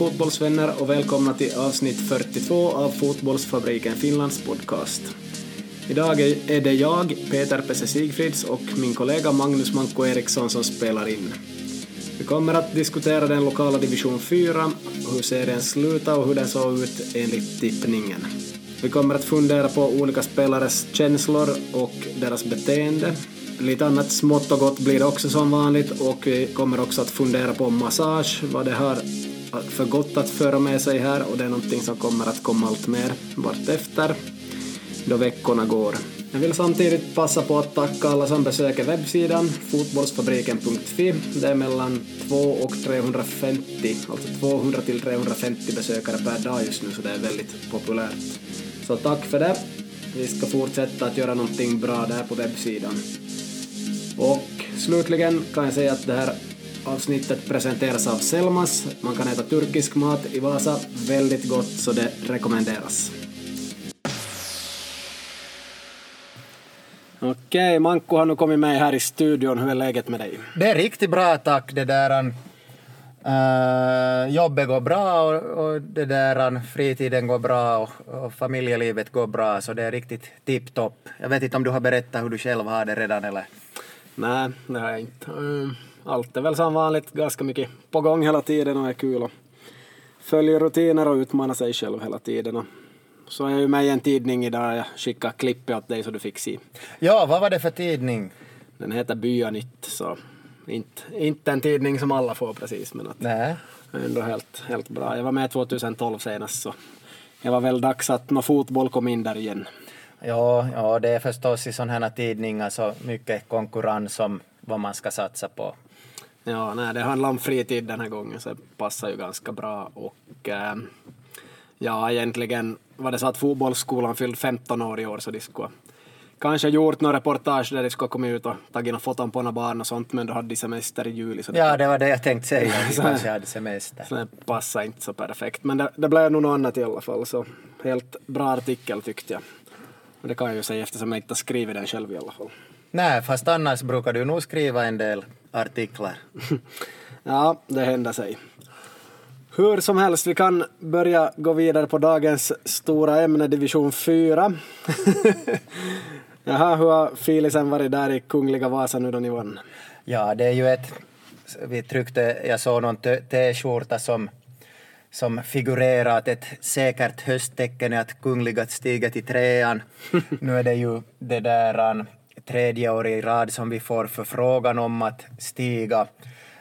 Fotbollsvänner och välkomna till avsnitt 42 av Fotbollsfabriken Finlands podcast. Idag är det jag, Peter Pesse Sigfrids och min kollega Magnus Manko Eriksson som spelar in. Vi kommer att diskutera den lokala division 4, hur serien slutade och hur den såg ut enligt tippningen. Vi kommer att fundera på olika spelares känslor och deras beteende. Lite annat smått och gott blir det också som vanligt och vi kommer också att fundera på massage, vad det har för gott att föra med sig här och det är någonting som kommer att komma allt mer vartefter då veckorna går. Jag vill samtidigt passa på att tacka alla som besöker webbsidan fotbollsfabriken.fi. Det är mellan 2 och 350, alltså 200 till 350 besökare per dag just nu så det är väldigt populärt. Så tack för det. Vi ska fortsätta att göra någonting bra där på webbsidan. Och slutligen kan jag säga att det här avsnittet presenteras av Selmas. Man kan äta turkisk mat i Vasa, väldigt gott så det rekommenderas. Okej, Manko har nu kommit med här i studion. Hur är läget med dig? Det är riktigt bra tack. Det där, uh, jobbet går bra och, och det där, fritiden går bra och, och familjelivet går bra så det är riktigt tipptopp. Jag vet inte om du har berättat hur du själv har det redan eller? Nej, det har jag inte. Allt är väl som vanligt, ganska mycket på gång hela tiden och är kul och följer rutiner och utmanar sig själv hela tiden. Och så är jag ju med i en tidning idag, jag skickade klippet åt dig så du fick se. Ja, vad var det för tidning? Den heter Byanytt, så inte, inte en tidning som alla får precis, men att Nej. ändå helt, helt bra. Jag var med 2012 senast, så det var väl dags att nå fotboll kom in där igen. Ja, ja, det är förstås i sådana här tidningar så mycket konkurrens om vad man ska satsa på. Ja, nej, det handlar om fritid den här gången så det passar ju ganska bra och äh, ja, egentligen var det så att fotbollsskolan fyllt 15 år i år så de skulle kanske gjort några reportage där de skulle kommit ut och tagit några foton på några barn och sånt men då hade de semester i juli. Så ja, det var det jag tänkte säga, de kanske hade semester. Så det passade inte så perfekt men det, det blev nog något annat i alla fall så helt bra artikel tyckte jag. Och det kan jag ju säga eftersom jag inte har skrivit den själv i alla fall. Nej, fast annars brukar du nog skriva en del artiklar. ja, det händer sig. Hur som helst, vi kan börja gå vidare på dagens stora ämne, division 4. Jaha, hur har filisen varit där i Kungliga Vasa nu då ni vann? Ja, det är ju ett... Vi tryckte, jag såg någon t-skjorta som, som figurerat ett säkert hösttecken är att Kungliga stiger till trean. nu är det ju det där tredje år i rad som vi får förfrågan om att stiga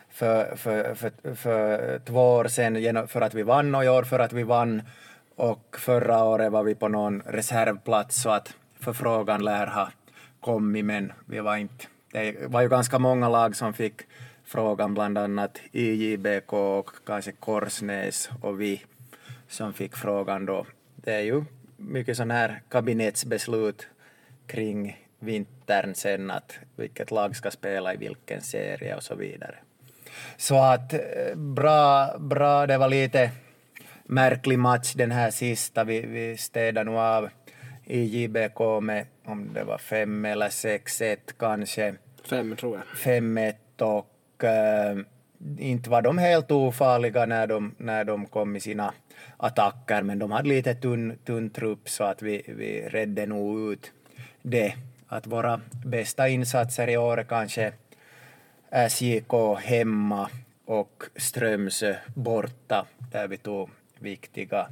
för, för, för, för två år sedan för att vi vann och i år för att vi vann och förra året var vi på någon reservplats så att förfrågan lär ha kommit men vi var inte, det var ju ganska många lag som fick frågan, bland annat IJBK och kanske Korsnäs och vi som fick frågan då. Det är ju mycket sån här kabinettsbeslut kring vintern sen att vilket lag ska spela i vilken serie och så vidare. Så att eh, bra, bra, det var lite märklig match den här sista. Vi, vi städade nog av i JBK med om det var fem eller sex ett kanske. Fem tror jag. Fem ett och äh, inte var de helt ofarliga när de, när de kom i sina attacker men de hade lite tunn, tunn trupp så att vi, vi redde nog ut det. Att våra bästa insatser i år är kanske SJK hemma och Strömsö borta där vi tog viktiga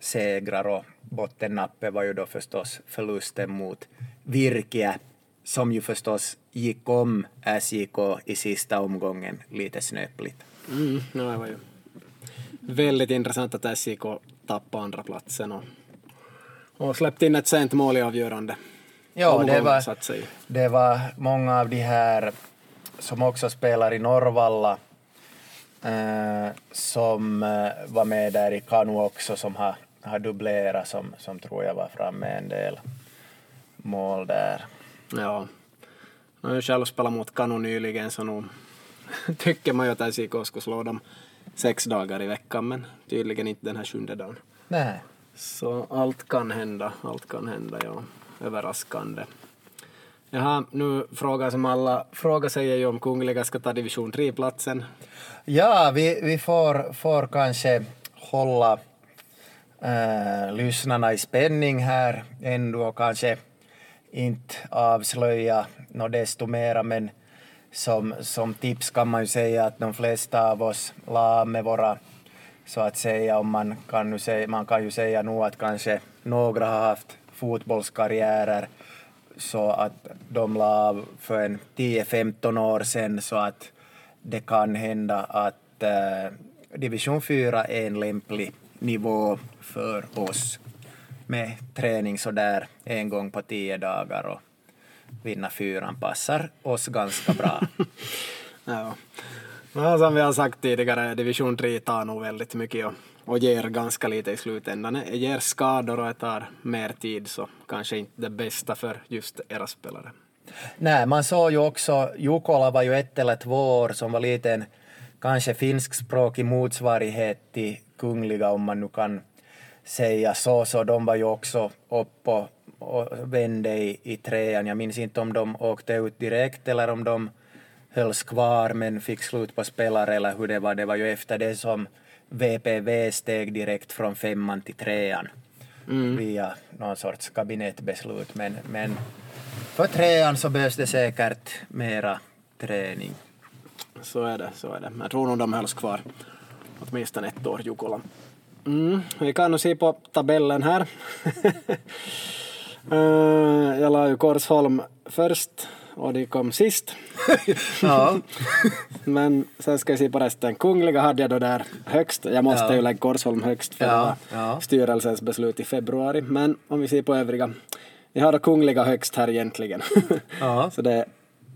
segrar och bottennappet var ju då förstås förlusten mot Virke som ju förstås gick om SJK i sista omgången lite snöpligt. Mm, no, det var ju väldigt intressant att SJK tappade andra platsen och, och släppte in ett sent mål i avgörande. Ja, det var, det var många av de här som också spelar i Norrvalla eh, som eh, var med där i Kanu också som har, har dubblerat som, som tror jag var framme en del mål där. Ja, jag har ju själv spelat mot Kanu nyligen så nog tycker man ju att SIK ska slå dem sex dagar i veckan men tydligen inte den här sjunde dagen. Nej. Så allt kan hända, allt kan hända, ja. Överraskande. Jaha, nu frågar som alla frågar sig är ju om Kungliga ska ta division 3-platsen. Ja, vi, vi får, får kanske hålla äh, lyssnarna i spänning här ändå och kanske inte avslöja något desto mera men som, som tips kan man ju säga att de flesta av oss la med våra så att säga, om man kan, ju säga, man kan ju säga nu att kanske några har haft fotbollskarriärer så att de la av för en 10-15 år sedan så att det kan hända att eh, division 4 är en lämplig nivå för oss med träning så där en gång på tio dagar och vinna fyran passar oss ganska bra. ja. ja. Som vi har sagt tidigare, division 3 tar nog väldigt mycket och, och ger ganska lite i slutändan. Det ger skador och det tar mer tid så kanske inte det bästa för just era spelare. Nej, man såg ju också, Jukola var ju ett eller två år som var lite en kanske finskspråkig motsvarighet till Kungliga om man nu kan säga så, så de var ju också uppe och, och vände i, i trean. Jag minns inte om de åkte ut direkt eller om de hölls kvar men fick slut på spelare eller hur det var. Det var ju efter det som VPV steg direkt från femman till trean mm. via någon sorts kabinettbeslut. Men, men för trean så behövs det säkert mera träning. Så är det, så är det. Jag tror nog de hölls kvar åtminstone ett år, Jukola. Mm, vi kan nog se på tabellen här. uh, jag la ju Korsholm först och de kom sist. ja. Men sen ska vi se på resten. Kungliga hade jag då där högst. Jag måste ja. ju lägga Korsholm högst för ja. ja. styrelsens beslut i februari. Men om vi ser på övriga. Vi har då Kungliga högst här egentligen. ja. så det är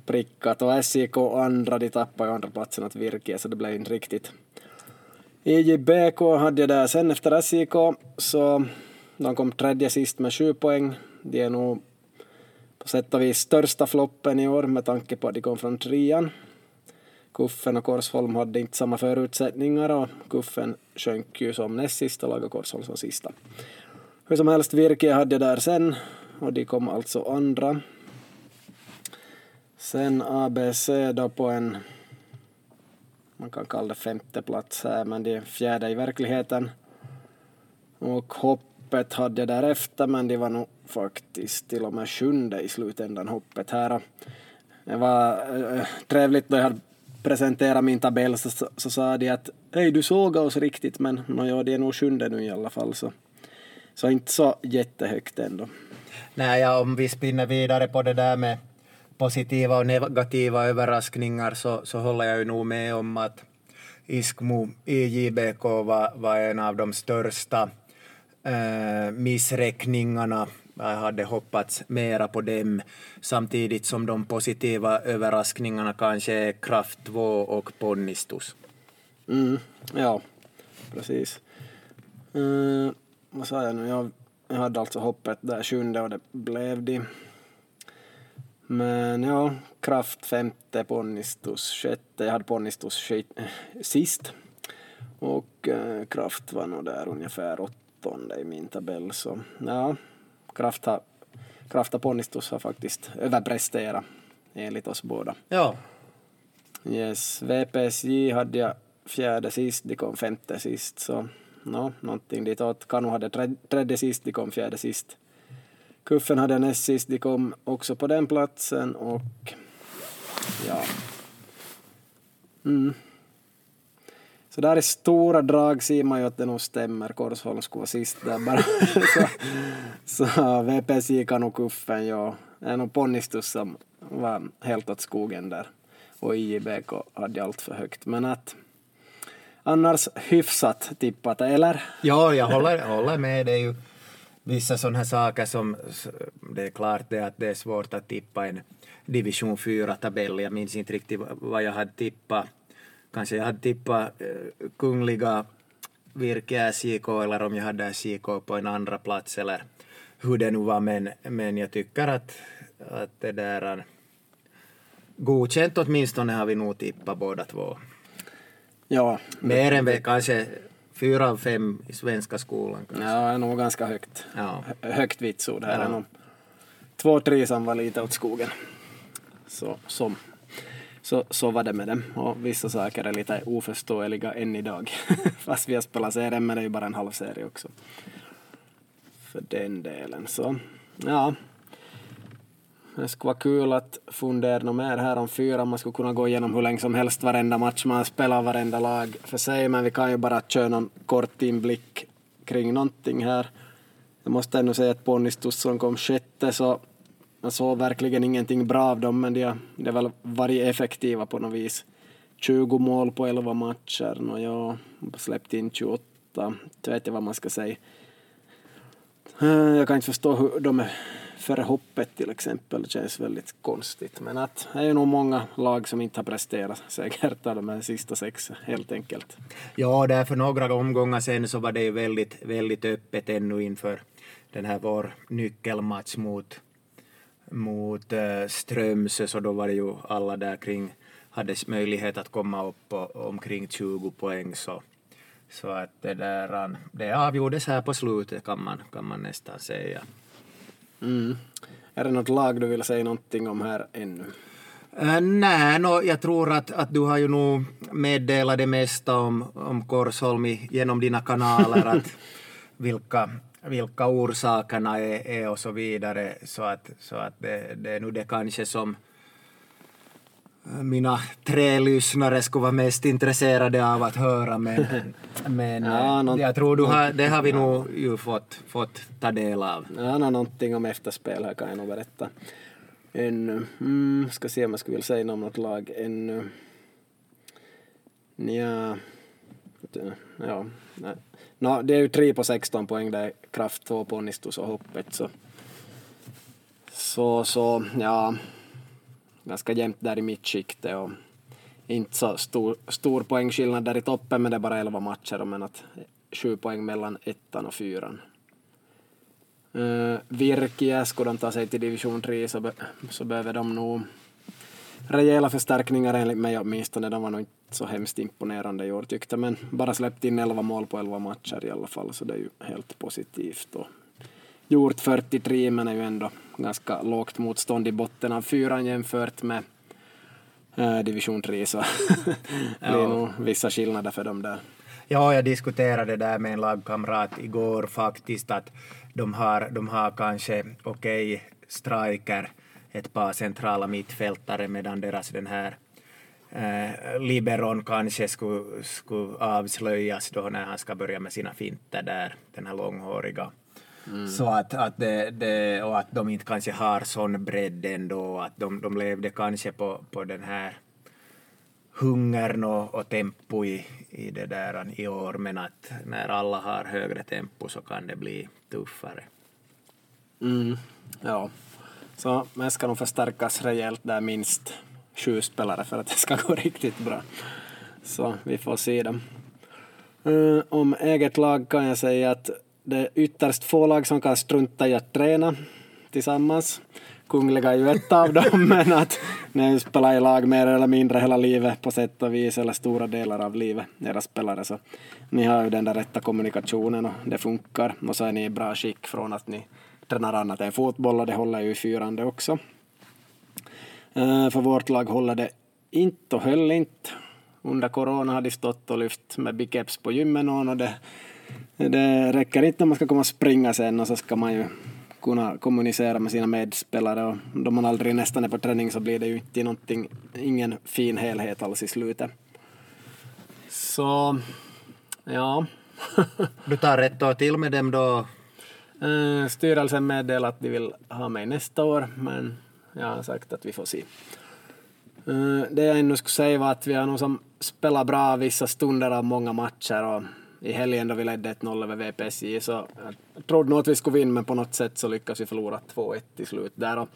prickat och SIK andra, de tappade ju andra platsen åt Virke så det blev inte riktigt IJBK hade jag där sen efter SIK, så de kom tredje sist med sju poäng. De är nog på sätt och vis största floppen i år med tanke på att de kom från trean. Kuffen och Korsholm hade inte samma förutsättningar och Kuffen sjönk ju som näst sista lag och Korsholm som sista. Hur som helst, Virke hade jag där sen och de kom alltså andra. Sen ABC då på en man kan kalla det femte plats här, men det är fjärde i verkligheten. Och hoppet hade jag därefter, men det var nog faktiskt till och med sjunde i slutändan, hoppet här. Det var äh, trevligt då jag hade presenterat min tabell så, så, så sa de att hej du såg oss riktigt men nåja, det är nog sjunde nu i alla fall så, så inte så jättehögt ändå. Nej, ja, om vi spinner vidare på det där med positiva och negativa överraskningar så, så håller jag ju nog med om att Iskmo IJBK var, var en av de största Eh, missräkningarna. Jag hade hoppats mera på dem samtidigt som de positiva överraskningarna kanske är Kraft 2 och Ponnistus. Mm, ja, precis. Uh, vad sa jag nu? Jag, jag hade alltså hoppet där sjunde och det blev de. Men ja, Kraft femte, Ponnistus sjätte. Jag hade Ponnistus sist. Och eh, Kraft var nog där ungefär åtta åttonde i min tabell. Så ja, Kraft, har, Kraft Ponnistus har faktiskt överpresterat enligt oss båda. Ja. Yes, VPSJ hade jag fjärde sist, de kom femte sist. Så no, någonting ditåt. Kanu hade tredje sist, de kom fjärde sist. Kuffen hade näst sist, de kom också på den platsen och ja. Mm. Så där i stora drag ser man ju att det nog stämmer. Korsholm skulle vara sist där bara. så, så VPS gick nog Kuffen, ja. Det är nog Ponnistus som var helt åt skogen där. Och IJBK hade allt för högt. Men att annars hyfsat tippat, eller? Ja, jag håller, håller med. Det är ju vissa sådana här saker som, det är klart det att det är svårt att tippa en division 4-tabell. Jag minns inte riktigt vad jag hade tippat. Kanske jag hade tippat eh, Kungliga Virke SJK eller om jag hade SJK på en andra plats eller hur det nu var. Men, men jag tycker att, att det där godkänt åtminstone har vi nog tippat båda två. Ja. Mer än kanske Fyra av fem i svenska skolan kanske. Ja, det är nog ganska högt. Ja. Högt vitsord här. Ja. Två trisan var lite åt skogen. Så, som, så, så var det med dem. Och vissa saker är lite oförståeliga än idag. Fast vi har spelat serien, men det är ju bara en halv serie också. För den delen. Så ja, det skulle vara kul att fundera något mer här om fyra. Man skulle kunna gå igenom hur länge som helst varenda match man spelar, varenda lag för sig, men vi kan ju bara köra någon kort inblick kring någonting här. Jag måste ändå säga att ponnistusson kom sjätte så man såg verkligen ingenting bra av dem, men de har, de har väl varit effektiva på något vis. 20 mål på 11 matcher, och jag släppt in 28. Jag vet inte vad man ska säga. Eh, jag kan inte förstå hur de är före hoppet till exempel. Det känns väldigt konstigt. Men att det är nog många lag som inte har presterat säkert av de här sista sex helt enkelt. Ja, där för några omgångar sen så var det ju väldigt, väldigt öppet ännu inför den här vår nyckelmatch mot, mot uh, Strömsö så då var det ju alla där kring hade möjlighet att komma upp på omkring 20 poäng så, så att det där det avgjordes här på slutet kan man, kan man nästan säga. Mm. Är det något lag du vill säga någonting om här ännu? Uh, nej, no, jag tror att, att du har ju nog meddelat det mesta om, om Korsholm genom dina kanaler, att vilka, vilka orsakerna är, är och så vidare. Så att, så att det, det är nu det kanske som mina tre lyssnare skulle vara mest intresserade av att höra men, men ja, något, jag tror du har, det har vi nog ju fått, fått ta del av. Ja, någonting om efterspel här kan jag nog berätta ännu. Mm, ska se om jag skulle vilja säga något om något lag ännu. Ja, Eh, ja. No, det är ju tre på 16 poäng, det är kraft, två på och hoppet så så, så ja ganska jämnt där i mittskiktet och inte så stor, stor poängskillnad där i toppen men det är bara 11 matcher men att sju poäng mellan ettan och fyran. Eh, uh, Virkia, skulle de ta sig till division 3 så, be, så behöver de nog rejäla förstärkningar enligt mig åtminstone. De var nog inte så hemskt imponerande i år tyckte men bara släppt in 11 mål på 11 matcher i alla fall så det är ju helt positivt. Och gjort 43 men är ju ändå ganska lågt motstånd i botten av fyran jämfört med äh, division 3 så det är nog vissa skillnader för dem där. Ja, jag diskuterade det där med en lagkamrat igår faktiskt att de har, de har kanske okej okay, striker, ett par centrala mittfältare medan deras den här eh, liberon kanske skulle, skulle avslöjas då när han ska börja med sina finter där, den här långhåriga Mm. Så att, att det, det, och att de inte kanske har sån bredd ändå, att de, de levde kanske på, på den här hungern och, och tempo i, i det där i år, men att när alla har högre tempo så kan det bli tuffare. Mm, ja, så man ska nog förstärkas rejält där minst sju spelare för att det ska gå riktigt bra. Så vi får se dem. Eh, om eget lag kan jag säga att det är ytterst få lag som kan strunta i att träna tillsammans. Kungliga är ju ett av dem, men att ni spelar i lag mer eller mindre hela livet på sätt och vis, eller stora delar av livet, era spelare, så ni har ju den där rätta kommunikationen och det funkar. Och så är ni i bra skick från att ni tränar annat än fotboll och det håller ju i fyrande också. Uh, för vårt lag håller det inte och höll inte. Under corona har de stått och lyft med biceps på gymmen och det det räcker inte när man ska komma och springa sen och så ska man ju kunna kommunicera med sina medspelare och då man aldrig nästan är på träning så blir det ju inte någonting, ingen fin helhet alls i slutet. Så, ja. du tar ett år till med dem då? Uh, styrelsen meddelar att de vill ha mig nästa år, men jag har sagt att vi får se. Eh, det jag ännu skulle säga var att vi har nog som spelat bra vissa stunder av många matcher och i helgen då vi ledde 1-0 över VPSJ så jag trodde nog att vi skulle vinna men på något sätt så lyckades vi förlora 2-1 till slut där och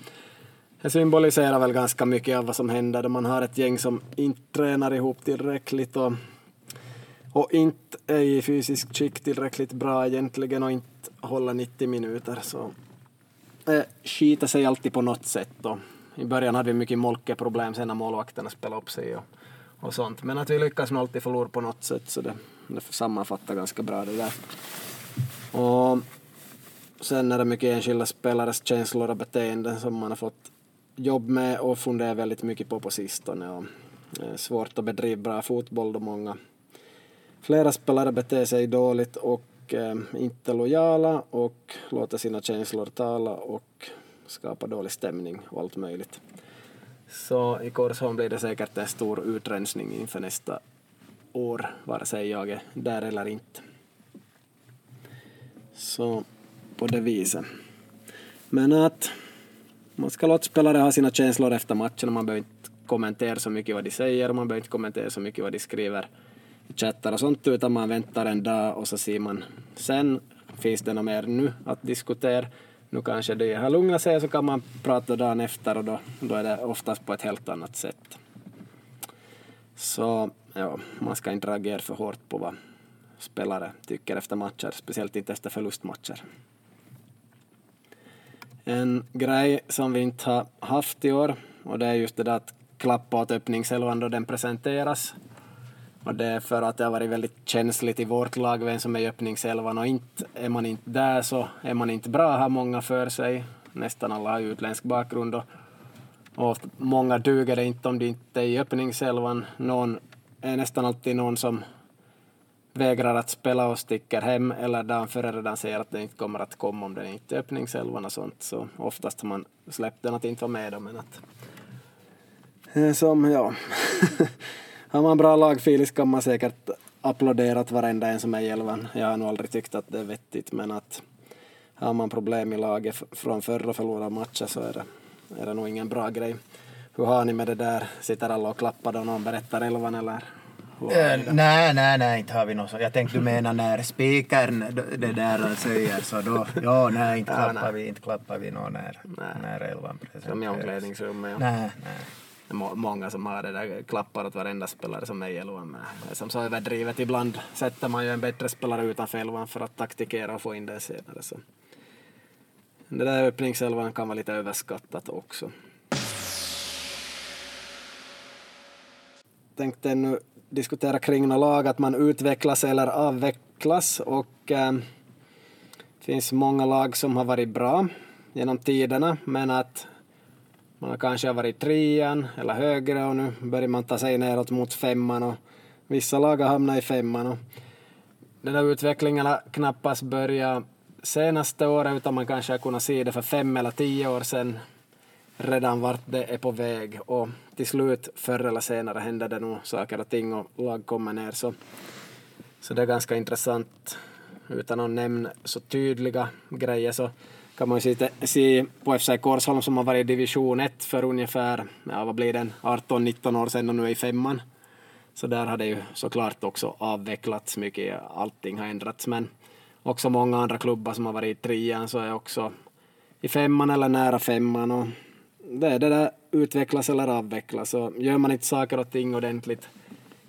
det symboliserar väl ganska mycket av vad som händer då man har ett gäng som inte tränar ihop tillräckligt och, och inte är i fysisk skick tillräckligt bra egentligen och inte håller 90 minuter så Eh, skita sig alltid på något sätt då. I början hade vi mycket molkeproblem sen när målvakterna spelade upp sig och, och sånt men att vi lyckas nog alltid förlora på något sätt så det det sammanfattar ganska bra det där. Och sen är det mycket enskilda spelares känslor och beteenden som man har fått jobb med och funderat väldigt mycket på på sistone. Och det är svårt att bedriva bra fotboll då många flera spelare beter sig dåligt och eh, inte lojala och låter sina känslor tala och skapar dålig stämning och allt möjligt. Så i Korsholm blir det säkert en stor utrensning inför nästa år, vare sig jag är där eller inte. Så på det viset. Men att man ska låta spelare ha sina känslor efter matchen man behöver inte kommentera så mycket vad de säger, man behöver inte kommentera så mycket vad de skriver chattar och sånt, utan man väntar en dag och så ser man sen, finns det något mer nu att diskutera? Nu kanske det har lugnat sig så kan man prata dagen efter och då, då är det oftast på ett helt annat sätt. Så ja, man ska inte reagera för hårt på vad spelare tycker efter matcher, speciellt inte efter förlustmatcher. En grej som vi inte har haft i år och det är just det där att klappa åt öppningselvan då den presenteras. Och det är för att det har varit väldigt känsligt i vårt lag vem som är i öppningselvan och inte, är man inte där så är man inte bra, har många för sig. Nästan alla har utländsk bakgrund och, och många duger det inte om de inte är i öppningselvan. Någon är nästan alltid någon som vägrar att spela och sticker hem eller dagen före redan säger att det inte kommer att komma om det inte är öppningselvan och sånt. Så oftast har man släppt den att inte vara med då, men att eh, som, ja. har man bra lagfilis kan man säkert applådera varenda en som är i elvan. Jag har nog aldrig tyckt att det är vettigt, men att har man problem i laget från förra förlorade matcher så är det, är det nog ingen bra grej. Hur har ni med det där? Sitter alla och klappar då någon berättar elvan eller? Äh, nej, nej, nej, inte har vi något så. Jag tänkte du menar när spikern det där säger så då, ja, nej, inte klappar vi, inte klappar vi någon när, när elvan presenteras. Som i omklädningsrummet, ja. Nej, nej. Många som har det där klappar åt varenda spelare som är i elvan. Som så överdrivet. Ibland sätter man ju en bättre spelare utanför elvan för att taktikera och få in den senare. Så. Den där öppningselvan kan vara lite överskattat också. Tänkte nu diskutera kring några lag, att man utvecklas eller avvecklas och äh, det finns många lag som har varit bra genom tiderna men att man har kanske varit trean eller högre och nu börjar man ta sig neråt mot femman och vissa lag har hamnat i femman och den där utvecklingen har knappast börjat senaste året utan man kanske har kunnat se det för fem eller tio år sedan redan vart det är på väg. Och till slut förr eller senare händer det nog saker och ting och lag kommer ner. Så, så det är ganska intressant utan att nämna så tydliga grejer. Så kan man ju se, se på FC Korsholm som har varit i division 1 för ungefär, ja vad blir den, 18-19 år sedan och nu är i femman. Så där har det ju såklart också avvecklats mycket, allting har ändrats men också många andra klubbar som har varit i trean så är också i femman eller nära femman och det är det där utvecklas eller avvecklas. Så gör man inte saker och ting ordentligt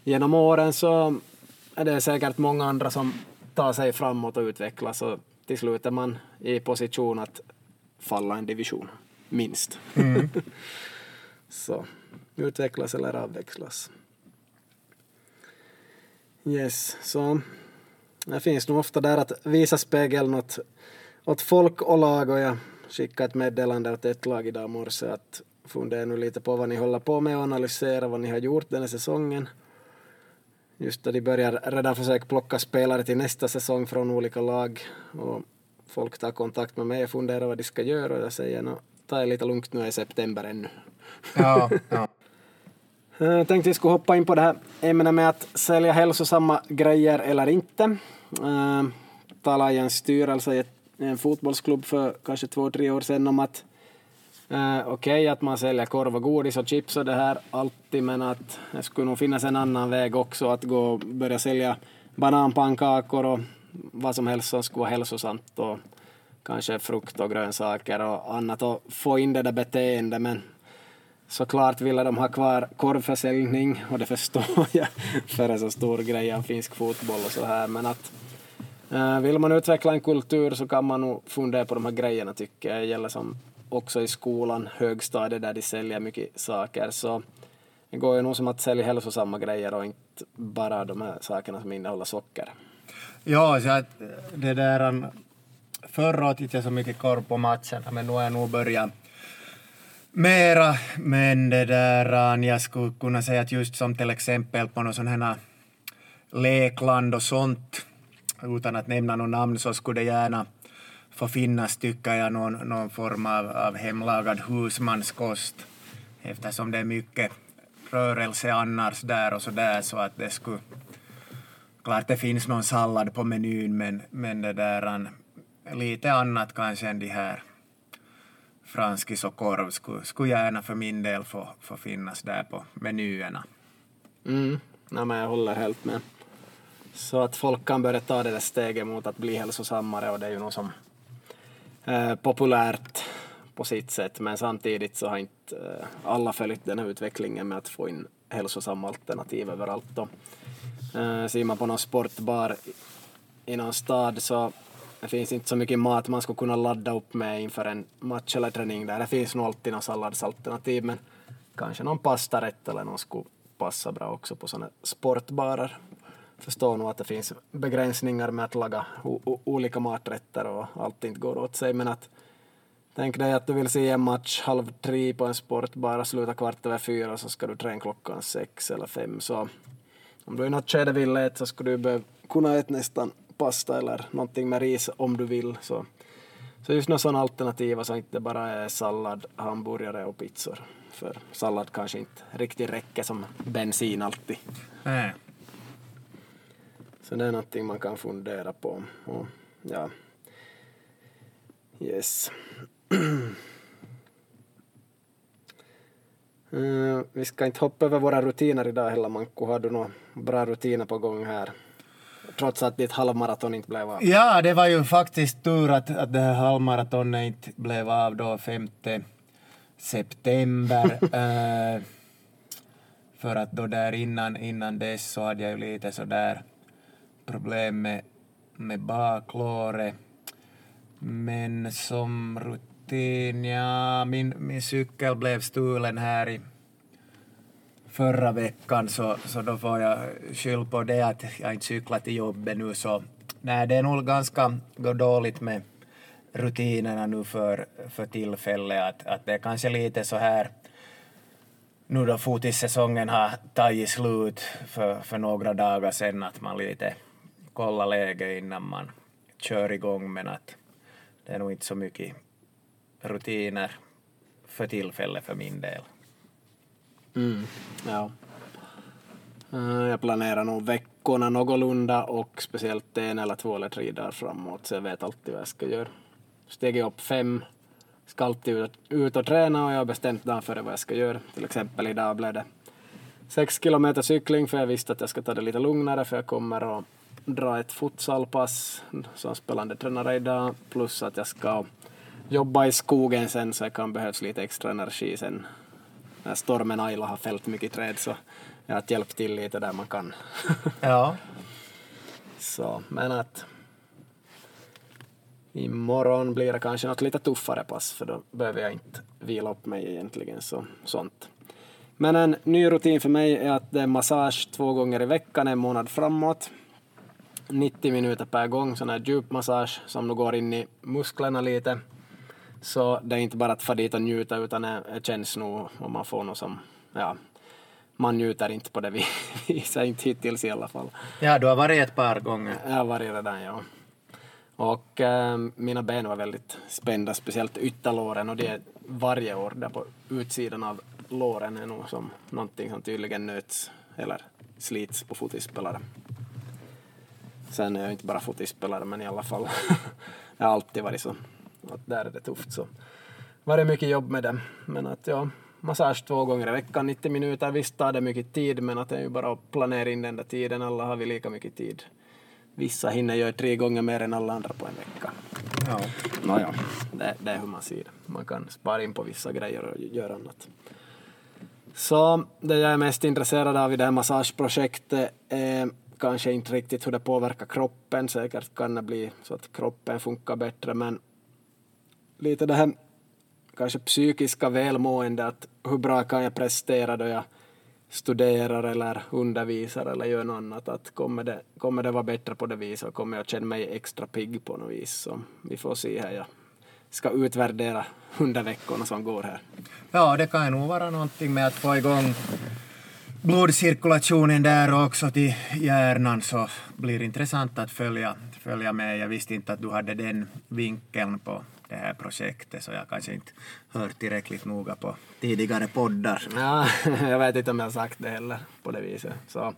genom åren så är det säkert många andra som tar sig framåt och utvecklas och till slut är man i position att falla en division, minst. Mm. så utvecklas eller avvecklas. Yes, så det finns nog ofta där att visa spegeln åt, åt folk och lag och jag skickade ett meddelande åt ett lag idag morse att fundera nu lite på vad ni håller på med och analysera vad ni har gjort den här säsongen. Just då de börjar redan försöka plocka spelare till nästa säsong från olika lag och folk tar kontakt med mig och funderar vad de ska göra och jag säger no, ta det lite lugnt nu i september ännu. Ja, ja. Jag tänkte vi skulle hoppa in på det här ämnet med att sälja hälsosamma grejer eller inte. Uh, talade i en styrelse i en fotbollsklubb för kanske två, tre år sedan om att Eh, okej okay, att man säljer korv och godis och chips och det här alltid men att det skulle nog finnas en annan väg också att gå och börja sälja bananpannkakor och vad som helst som skulle vara hälsosamt och kanske frukt och grönsaker och annat och få in det där beteendet men såklart ville de ha kvar korvförsäljning och det förstår jag för en så stor grej av finsk fotboll och så här men att eh, vill man utveckla en kultur så kan man nog fundera på de här grejerna tycker jag. Det gäller som också i skolan, högstadiet där de säljer mycket saker. Så det går ju nog som att sälja hälsosamma grejer och inte bara de här sakerna som innehåller socker. Ja, så att eh, det där um, förra året inte så mycket korv på matcherna, men nu har jag nog börjat mera. Men det där, um, jag skulle kunna säga att just som till exempel på någon sån här uh, lekland och sånt, utan att nämna någon namn, så skulle det gärna få finnas, tycker jag, någon, någon form av, av hemlagad husmanskost eftersom det är mycket rörelse annars där och så där så att det skulle klart det finns någon sallad på menyn men, men det där lite annat kanske än de här franskis och korv skulle, skulle gärna för min del få, få finnas där på menyerna. Mm, nej, men jag håller helt med. Så att folk kan börja ta det där steget mot att bli hälsosammare och det är ju något som eh, populärt på sitt sätt men samtidigt så har inte eh, alla följt den här utvecklingen med att få in hälsosamma alternativ överallt. Då. Eh, ser man på någon sportbar i någon stad så det finns inte så mycket mat man skulle kunna ladda upp med inför en match eller träning där. Det finns nog alltid någon salladsalternativ men kanske någon pastarätt eller någon skulle passa bra också på sådana sportbarer. Förstår nog att det finns begränsningar med att laga olika maträtter och allt inte går åt sig men att Tänk dig att du vill se en match halv tre på en sportbar och sluta kvart över fyra så ska du träna klockan sex eller fem. Så om du i något skede vill äta så skulle du behöva kunna äta nästan pasta eller någonting med ris om du vill. Så, så just några sådana alternativ så inte bara är sallad, hamburgare och pizzor. För sallad kanske inte riktigt räcker som bensin alltid. Nej. Så det är någonting man kan fundera på. Och, ja. Yes. Uh, vi ska inte hoppa över våra rutiner idag heller, Manko. Har du några bra rutiner på gång här? Trots att ditt halvmaraton inte blev av. Ja, det var ju faktiskt tur att, att det här halvmaratonet inte blev av då 5 september. uh, för att då där innan, innan dess så hade jag ju lite sådär problem med, med baklåret. Men som rutin ja, min, min cykel blev stulen här i förra veckan så, så då får jag skylla på det att jag inte cyklar till jobbet nu så nej, det är nog ganska dåligt med rutinerna nu för, för tillfället att, att det är kanske lite så här nu då fotissäsongen har tagit slut för, för några dagar sedan att man lite kolla läget innan man kör igång men att det är nog inte så mycket rutiner för tillfället för min del. Mm, ja. Eh, jag planerar nog veckorna någorlunda och speciellt en eller två eller tre dagar framåt så jag vet alltid vad jag ska göra. Steget upp fem, ska alltid ut, ut och träna och jag har bestämt dagen före vad jag ska göra. Till exempel idag blev det sex kilometer cykling för jag visste att jag ska ta det lite lugnare för jag kommer att dra ett futsalpass som spelande tränare idag plus att jag ska jobba i skogen sen så det kan behövas lite extra energi sen när stormen Ayla har fällt mycket träd så jag har hjälpt till lite där man kan. ja. Så, men att imorgon blir det kanske något lite tuffare pass för då behöver jag inte vila upp mig egentligen så sånt. Men en ny rutin för mig är att det är massage två gånger i veckan en månad framåt. 90 minuter per gång, sån här djupmassage som nu går in i musklerna lite så det är inte bara att få dit och njuta utan det känns nog om man får något som, ja, man njuter inte på det viset, inte hittills i alla fall. Ja, du har varit ett par gånger. Jag har varit redan, ja. Och äh, mina ben var väldigt spända, speciellt ytterlåren och det är varje år där på utsidan av låren är nog som någonting som tydligen nöts eller slits på fotispelare. Sen är jag inte bara fotispelare men i alla fall, jag har alltid varit så att där är det tufft så var det mycket jobb med det. Men att ja, massage två gånger i veckan, 90 minuter, visst tar det mycket tid men att det är ju bara att planera in den där tiden, alla har vi lika mycket tid. Vissa hinner göra tre gånger mer än alla andra på en vecka. Ja. Nåja, det, det är hur man ser det. Man kan spara in på vissa grejer och göra annat. Så det jag är mest intresserad av i det här massageprojektet är kanske inte riktigt hur det påverkar kroppen. Säkert kan det bli så att kroppen funkar bättre men lite det här kanske psykiska välmående, att hur bra kan jag prestera då jag studerar eller undervisar eller gör något annat. Att kommer, det, kommer det vara bättre på det viset och kommer jag känna mig extra pigg på något vis. Så vi får se här. Jag ska utvärdera under veckorna som går här. Ja, det kan nog vara någonting med att få igång blodcirkulationen där och också till hjärnan så blir det intressant att följa, följa med. Jag visste inte att du hade den vinkeln på det här projektet så jag kanske inte hört tillräckligt noga på tidigare poddar. Ja, jag vet inte om jag har sagt det heller på det viset. Så,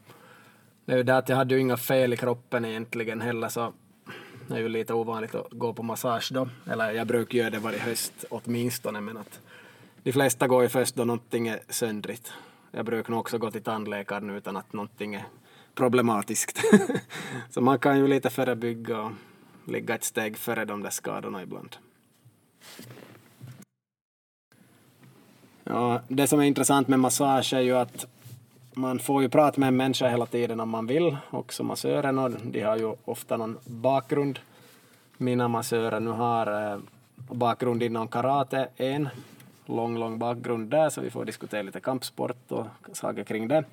det är ju det att jag hade ju inga fel i kroppen egentligen heller så det är ju lite ovanligt att gå på massage då. Eller jag brukar göra det varje höst åtminstone men att de flesta går ju först då någonting är söndrigt. Jag brukar nog också gå till tandläkaren utan att någonting är problematiskt. så man kan ju lite förebygga och ligga ett steg före de där skadorna ibland. Ja, det som är intressant med massage är ju att man får ju prata med en människa hela tiden om man vill, också massören och de har ju ofta någon bakgrund. Mina massörer nu har eh, bakgrund inom karate, en lång, lång bakgrund där så vi får diskutera lite kampsport och saker kring det.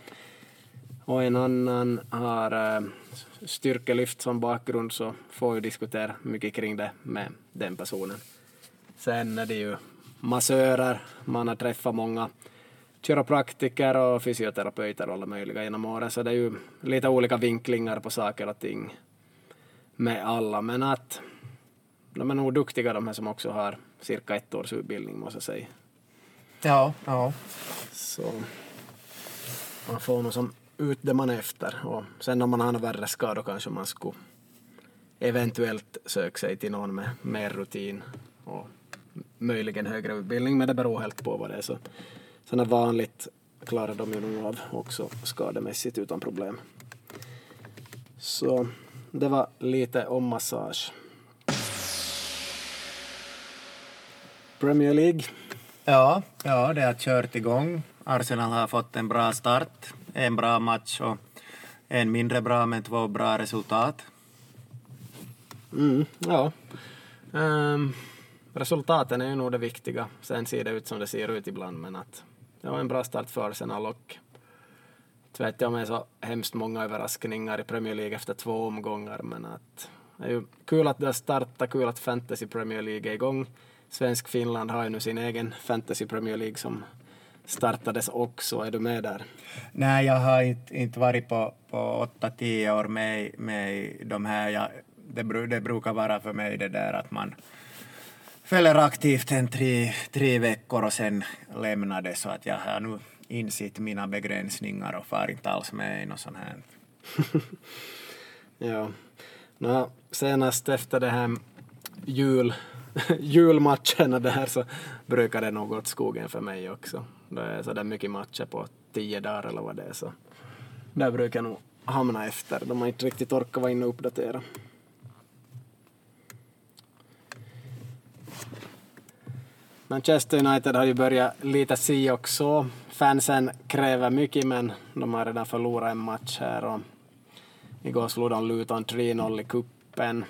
Och en annan har eh, styrkelyft som bakgrund så får vi diskutera mycket kring det med den personen. Sen är det ju massörer, man har träffat många kiropraktiker och fysioterapeuter och alla möjliga genom åren så det är ju lite olika vinklingar på saker och ting med alla men att de är nog duktiga de här som också har cirka ett års utbildning måste jag säga. Ja, ja. Så man får nog som ut det man är efter och sen om man har några värre skador kanske man skulle eventuellt söka sig till någon med mer rutin och möjligen högre utbildning men det beror helt på vad det är. Så, sen är vanligt klarar de ju nog av också skademässigt utan problem. Så det var lite om massage. Premier League Ja, ja, det har kört igång. Arsenal har fått en bra start, en bra match och en mindre bra men två bra resultat. Mm, ja. Um, resultaten är ju nog det viktiga. Sen ser det ut som det ser ut ibland men att det var en bra start för Arsenal och vet jag med så hemskt många överraskningar i Premier League efter två omgångar men att det är ju kul att det har startat, kul att Fantasy Premier League är igång svensk Finland har ju nu sin egen Fantasy Premier League som startades också. Är du med där? Nej, jag har inte, inte varit på, på 8-10 år med, med de här. Jag, det, det brukar vara för mig det där att man fäller aktivt en tre, tre veckor och sen lämnar det så att jag har nu insett mina begränsningar och far inte alls med i något sånt här. ja. Nå, senast efter det här jul julmatcherna där så brukar det nog gå åt skogen för mig också. Det är sådär mycket matcher på tio dagar eller vad det är så där brukar jag nog hamna efter. då man inte riktigt orkar vara inne och uppdatera. Manchester United har ju börjat lite si och så Fansen kräver mycket men de har redan förlorat en match här och igår slog de Luton 3-0 i kuppen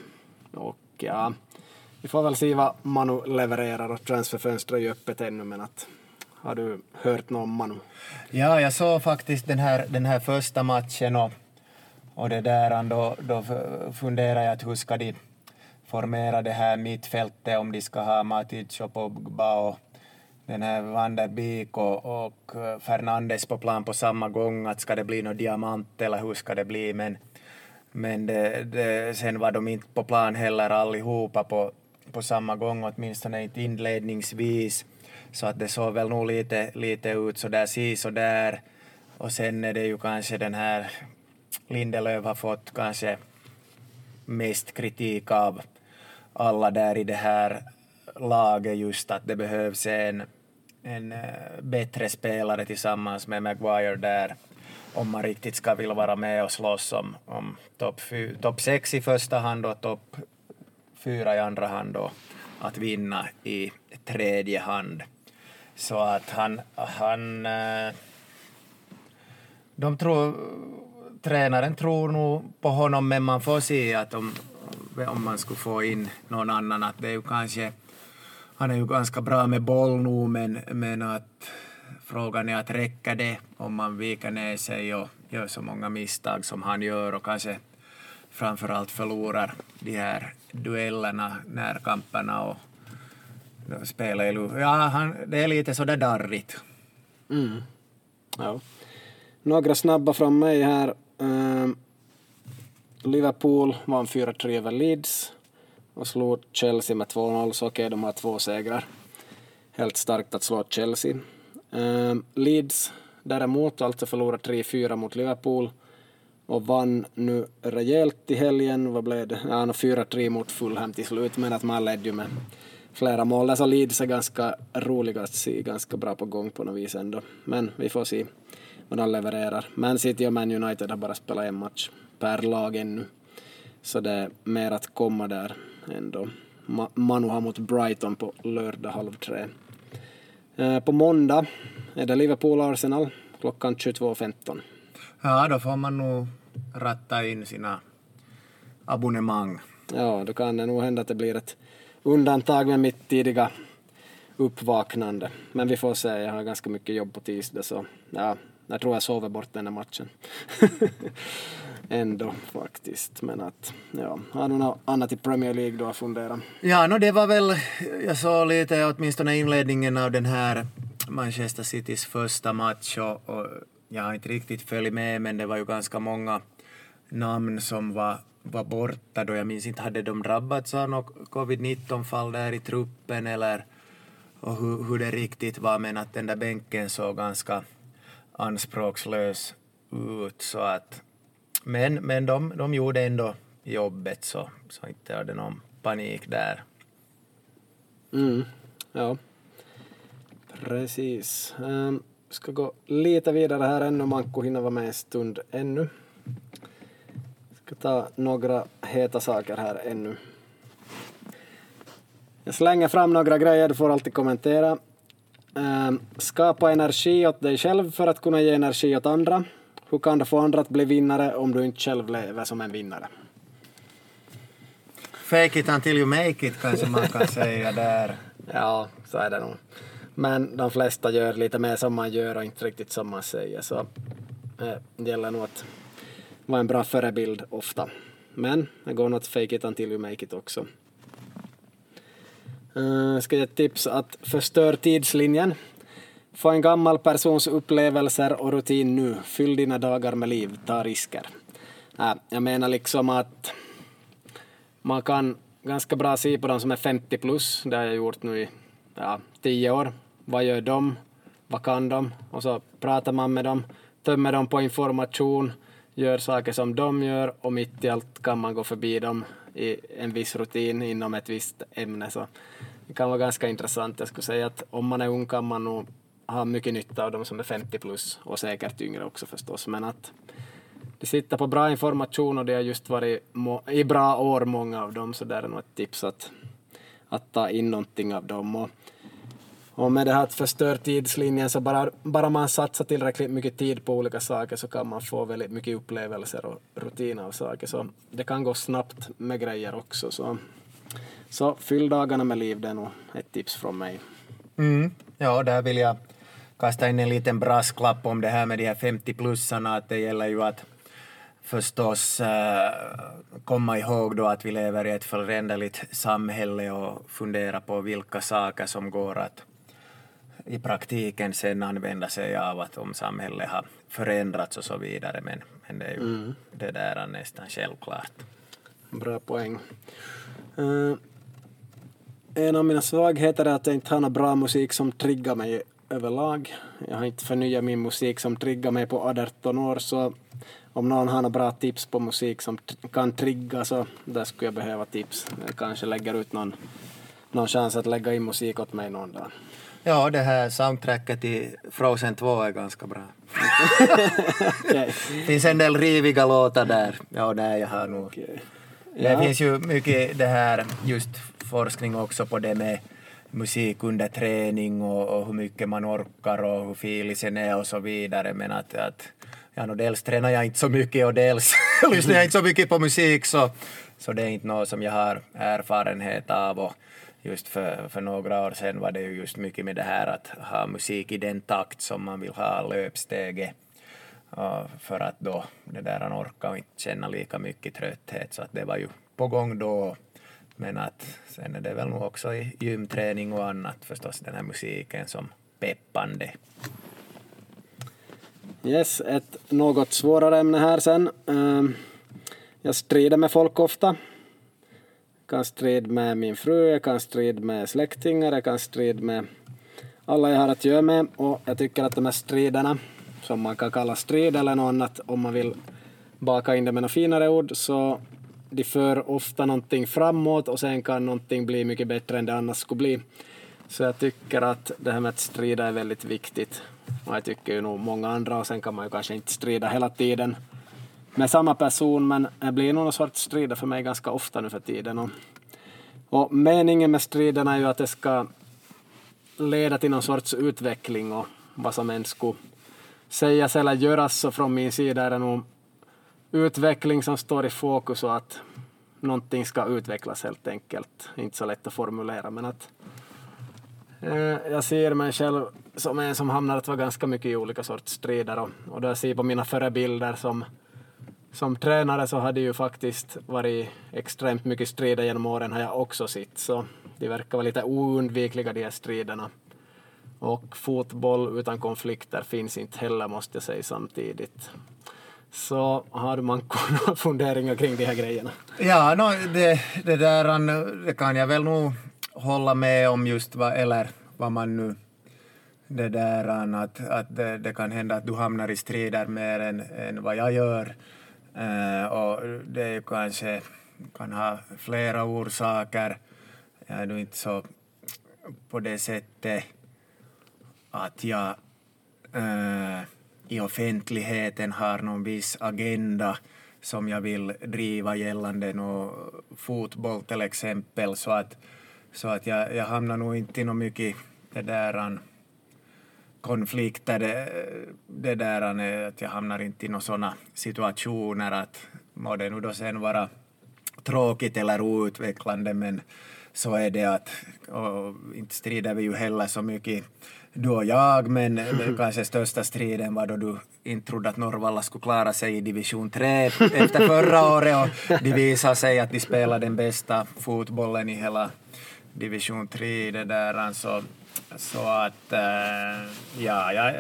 och ja, vi får väl se vad Manu levererar och transferfönstret är ju öppet ännu men att har du hört något om Manu? Ja, jag såg faktiskt den här, den här första matchen och, och det där då, då funderade jag att hur ska de formera det här mittfältet om de ska ha Matic och Pogba och den här Van der Beek och, och eh, Fernandes på plan på samma gång, att ska det bli någon diamant eller hur ska det bli men men det, det, sen var de inte på plan heller allihopa på, på samma gång, åtminstone inte inledningsvis. Så att det såg väl nog lite, lite ut så där si så där. Och sen är det ju kanske den här Lindelöf har fått kanske mest kritik av alla där i det här laget just att det behövs en, en eh, bättre spelare tillsammans med Maguire där om man riktigt ska vilja vara med och slåss om, om topp top sex i första hand och topp fyra i andra hand och att vinna i tredje hand. Så att han, han eh, de tror, tränaren tror nog på honom men man får se att om, om man skulle få in någon annan att det är ju kanske, han är ju ganska bra med boll nu men, men att frågan är att räcker det om man viker ner sig och gör så många misstag som han gör och kanske framförallt förlorar de här duellerna, närkamperna och spelar i Ja, han, det är lite sådär darrigt. Mm. Ja. Några snabba från mig här. Uh, Liverpool vann 4-3 över Leeds och slog Chelsea med 2-0, så okej, okay, de har två segrar. Helt starkt att slå Chelsea. Uh, Leeds däremot alltså förlorade 3-4 mot Liverpool och vann nu rejält i helgen. Vad blev det? Ja, 4-3 mot Fulham till slut, men att man ledde ju med flera mål. Alltså Leeds är ganska roliga att se, ganska bra på gång på något vis ändå. Men vi får se vad de levererar. Man City och Man United har bara spelat en match per lag ännu. Så det är mer att komma där ändå. Manu har mot Brighton på lördag halv tre. Eh, på måndag är det Liverpool-Arsenal klockan 22.15. Ja, då får man nog ratta in sina abonnemang. Ja, då kan det nog hända att det blir ett undantag med mitt tidiga uppvaknande. Men vi får se, jag har ganska mycket jobb på tisdag så ja, jag tror jag sover bort den här matchen. Ändå faktiskt. Men att, ja, har du något annat i Premier League då att fundera? Ja, no, det var väl, jag såg lite åtminstone inledningen av den här Manchester Citys första match och, och jag har inte riktigt följt med men det var ju ganska många namn som var, var borta då. Jag minns inte, hade de drabbats av något covid-19-fall där i truppen eller och hur, hur det riktigt var men att den där bänken såg ganska anspråkslös ut så att men, men de, de gjorde ändå jobbet så, så inte hade någon panik där. Mm, ja. Precis. Um, ska gå lite vidare här ännu. Manko hinner vara med en stund ännu. Ska ta några heta saker här ännu. Jag slänger fram några grejer, du får alltid kommentera. Um, skapa energi åt dig själv för att kunna ge energi åt andra. Hur kan du få andra att bli vinnare om du inte själv lever som en vinnare? Fake it until you make it kanske man kan säga där. Ja, så är det nog. Men de flesta gör lite mer som man gör och inte riktigt som man säger så eh, det gäller nog att vara en bra förebild ofta. Men det går nog att fake it until you make it också. Eh, jag ska ge ett tips att förstör tidslinjen. Få en gammal persons upplevelser och rutin nu. Fyll dina dagar med liv, ta risker. Eh, jag menar liksom att man kan ganska bra se på de som är 50 plus, det har jag gjort nu i ja, tio år. Vad gör de? Vad kan de? Och så pratar man med dem, tömmer dem på information, gör saker som de gör och mitt i allt kan man gå förbi dem i en viss rutin inom ett visst ämne. Så det kan vara ganska intressant. Jag skulle säga att om man är ung kan man nog ha mycket nytta av de som är 50 plus och säkert yngre också förstås. Men att de sitter på bra information och det har just varit i bra år många av dem så där är nog ett tips att, att ta in någonting av dem. Och, och med det här att förstör tidslinjen så bara, bara man satsar tillräckligt mycket tid på olika saker så kan man få väldigt mycket upplevelser och rutin av saker. Så det kan gå snabbt med grejer också. Så, så fyll dagarna med liv, det är nog ett tips från mig. Mm. Ja, där vill jag kasta in en liten brasklapp om det här med de här 50-plussarna, att det gäller ju att förstås äh, komma ihåg då att vi lever i ett föränderligt samhälle och fundera på vilka saker som går att i praktiken sen använda sig av att om samhället har förändrats och så vidare. Men, men det är ju mm. det där är nästan självklart. Bra poäng. Uh, en av mina svagheter är att jag inte har någon bra musik som triggar mig överlag. Jag har inte förnyat min musik som triggar mig på 18 år så om någon har några bra tips på musik som kan trigga så där skulle jag behöva tips. Jag kanske lägger ut någon, någon chans att lägga in musik åt mig någon dag. Ja, det här soundtracket i Frozen 2 är ganska bra. Det finns en del riviga låtar där. Ja, nej, jag har nog... Okay. Ja. Det finns ju mycket det här, just forskning också på det med musik under träning och, och hur mycket man orkar och hur filisen är och så vidare. Men att, att ja, no, dels tränar jag inte så mycket och dels lyssnar jag inte så mycket på musik så, så det är inte något som jag har erfarenhet av. Och just för, för några år sedan var det ju just mycket med det här att ha musik i den takt som man vill ha löpsteget för att då det där han orkar och inte känna lika mycket trötthet så att det var ju på gång då men att sen är det väl nog också i gymträning och annat förstås den här musiken som peppande. Yes, ett något svårare ämne här sen. Ehm, jag strider med folk ofta. Jag kan strid med min fru, jag kan strid med släktingar, jag kan strid med alla jag har att göra med och jag tycker att de här striderna, som man kan kalla strid eller något annat om man vill baka in det med några finare ord, så de för ofta någonting framåt och sen kan någonting bli mycket bättre än det annars skulle bli. Så jag tycker att det här med att strida är väldigt viktigt. Och jag tycker ju nog många andra och sen kan man ju kanske inte strida hela tiden med samma person men det blir nog någon sorts strider för mig ganska ofta nu för tiden. Och, och meningen med striderna är ju att det ska leda till någon sorts utveckling och vad som än skulle sägas eller göras så från min sida är det nog utveckling som står i fokus och att någonting ska utvecklas helt enkelt. Inte så lätt att formulera men att Eh, jag ser mig själv som en som hamnar att vara ganska mycket i olika sorts strider och, och då jag ser på mina förebilder som, som tränare så har det ju faktiskt varit extremt mycket strider genom åren har jag också sett så de verkar vara lite oundvikliga de här striderna. Och fotboll utan konflikter finns inte heller måste jag säga samtidigt. Så har man några funderingar kring de här grejerna? Ja, no, det, det där det kan jag väl nog hålla med om just vad, eller vad man nu det där att, att det, det, kan hända att du hamnar i strider mer än, än vad jag gör. Eh, och det är ju kanske kan ha flera orsaker. Jag är nu inte så på det sättet att jag eh, i offentligheten har någon viss agenda som jag vill driva gällande no, fotboll till exempel så att, så att jag, jag hamnar nog inte i något mycket det där konflikter, det, det där att jag hamnar inte i några sådana situationer att må det nu då sen vara tråkigt eller outvecklande men så är det att, och inte strider vi ju heller så mycket du och jag, men kanske största striden var då du inte trodde att Norrvalla skulle klara sig i division 3 efter förra året och de visade sig att de spelade den bästa fotbollen i hela division 3 det där alltså. Så att, äh, ja, ja,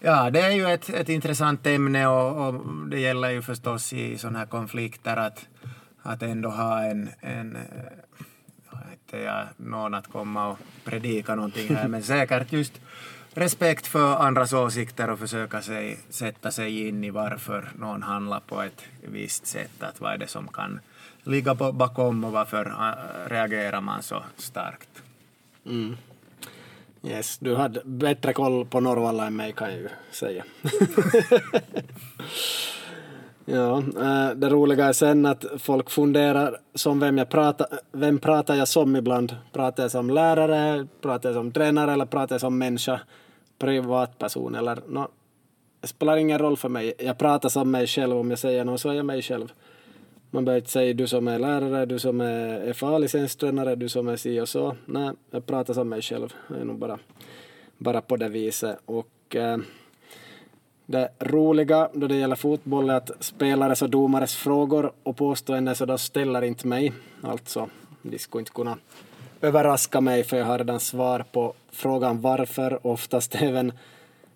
ja, det är ju ett, ett intressant ämne och, och det gäller ju förstås i sådana här konflikter att, att ändå ha en, en inte jag någon att komma och predika någonting här, men säkert just respekt för andras åsikter och försöka sig, sätta sig in i varför någon handlar på ett visst sätt. Att vad är det som kan ligga bakom och varför äh, reagerar man så starkt? Mm. Yes, du hade bättre koll på Norrvalla än mig kan jag ju säga. Ja, äh, det roliga är sen att folk funderar som vem jag pratar, vem pratar jag som ibland? Pratar jag som lärare, pratar jag som tränare eller pratar jag som människa, privatperson eller no, det spelar ingen roll för mig. Jag pratar som mig själv, om jag säger något så är jag mig själv. Man behöver inte säga du som är lärare, du som är FA-licenstränare, du som är si och så. Nej, jag pratar som mig själv. Det är nog bara, bara på det viset. Och, eh, det roliga då det gäller fotboll är att spelares och domares frågor och påståenden så då ställer inte mig. Alltså, de skulle inte kunna överraska mig för jag har redan svar på frågan varför, oftast även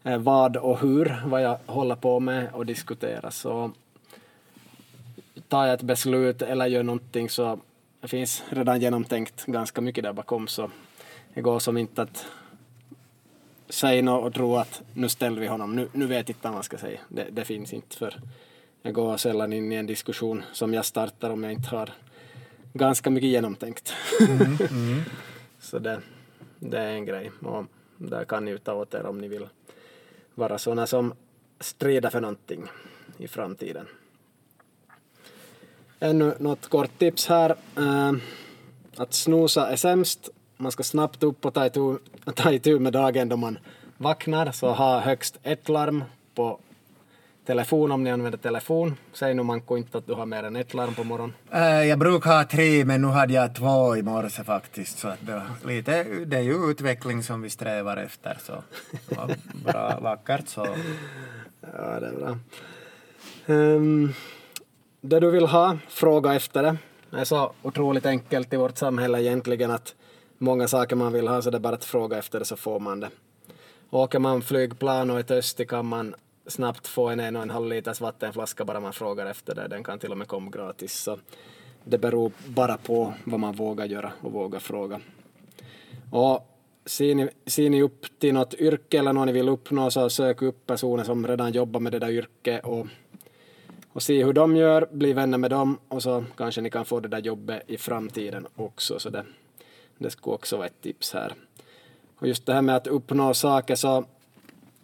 eh, vad och hur, vad jag håller på med och diskuterar. Så tar jag ett beslut eller gör någonting så det finns redan genomtänkt ganska mycket där bakom så det går som inte att säga något och tro att nu ställer vi honom, nu, nu vet inte vad man ska säga. Det, det finns inte för jag går sällan in i en diskussion som jag startar om jag inte har ganska mycket genomtänkt. Mm, mm. Så det, det är en grej och där kan ni ta åt er om ni vill vara sådana som strider för någonting i framtiden. Ännu något kort tips här. Uh, att snosa är sämst man ska snabbt upp och ta itu, ta itu med dagen då man vaknar, så ha högst ett larm på telefon om ni använder telefon. Säg nu Manko inte att du har mer än ett larm på morgonen. Äh, jag brukar ha tre, men nu hade jag två i morse faktiskt. Så att det, var lite, det är ju utveckling som vi strävar efter. Så det var bra, vackert så. Ja, det är bra. Um, det du vill ha, fråga efter det. Det är så otroligt enkelt i vårt samhälle egentligen att många saker man vill ha så det är bara att fråga efter det så får man det. Åker man flygplan och är törstig kan man snabbt få en en och en halv liters vattenflaska bara man frågar efter det. Den kan till och med komma gratis. Så det beror bara på vad man vågar göra och vågar fråga. Och ser ni, ser ni upp till något yrke eller något ni vill uppnå så sök upp personer som redan jobbar med det där yrket och, och se hur de gör, bli vänner med dem och så kanske ni kan få det där jobbet i framtiden också. Så det, det skulle också vara ett tips här. Och just det här med att uppnå saker så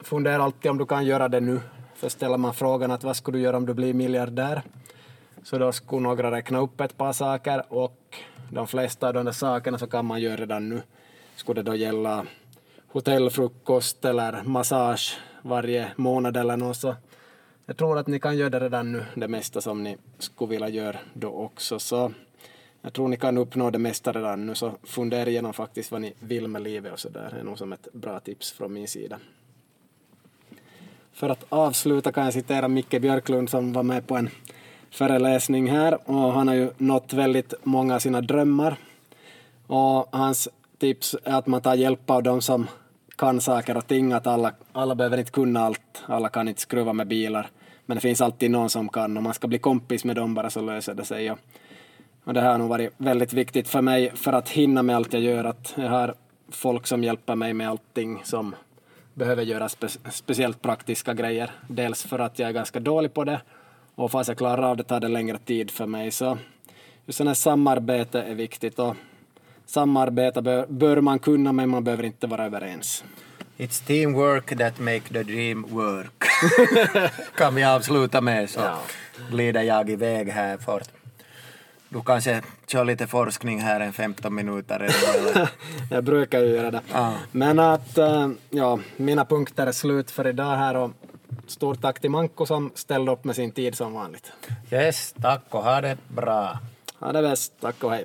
fundera alltid om du kan göra det nu. För ställer man frågan att vad skulle du göra om du blir miljardär? Så då skulle några räkna upp ett par saker och de flesta av de där sakerna så kan man göra redan nu. Skulle det då gälla hotellfrukost eller massage varje månad eller något så jag tror att ni kan göra det redan nu, det mesta som ni skulle vilja göra då också. Så jag tror ni kan uppnå det mesta redan nu, så fundera igenom faktiskt vad ni vill med livet och så där. Det är nog som ett bra tips från min sida. För att avsluta kan jag citera Micke Björklund som var med på en föreläsning här och han har ju nått väldigt många av sina drömmar. Och hans tips är att man tar hjälp av de som kan saker och ting, att alla, alla behöver inte kunna allt, alla kan inte skruva med bilar, men det finns alltid någon som kan och man ska bli kompis med dem bara så löser det sig. Och, och det här har nog varit väldigt viktigt för mig för att hinna med allt jag gör, att jag har folk som hjälper mig med allting som behöver göra spe speciellt praktiska grejer. Dels för att jag är ganska dålig på det och fast jag klarar av det tar det längre tid för mig. Så just sådana samarbete är viktigt och samarbeta bör, bör man kunna men man behöver inte vara överens. It's teamwork that make the dream work. kan vi avsluta med så ja. glider jag iväg här fort. Du kanske kör lite forskning här en 15 minuter eller? jag brukar ju göra det. Ah. Men att, eh, ja, mina punkter är slut för idag här och stort tack till Manko som ställde upp med sin tid som vanligt. Yes, tack och ha det bra. Ha det bäst, tack och hej.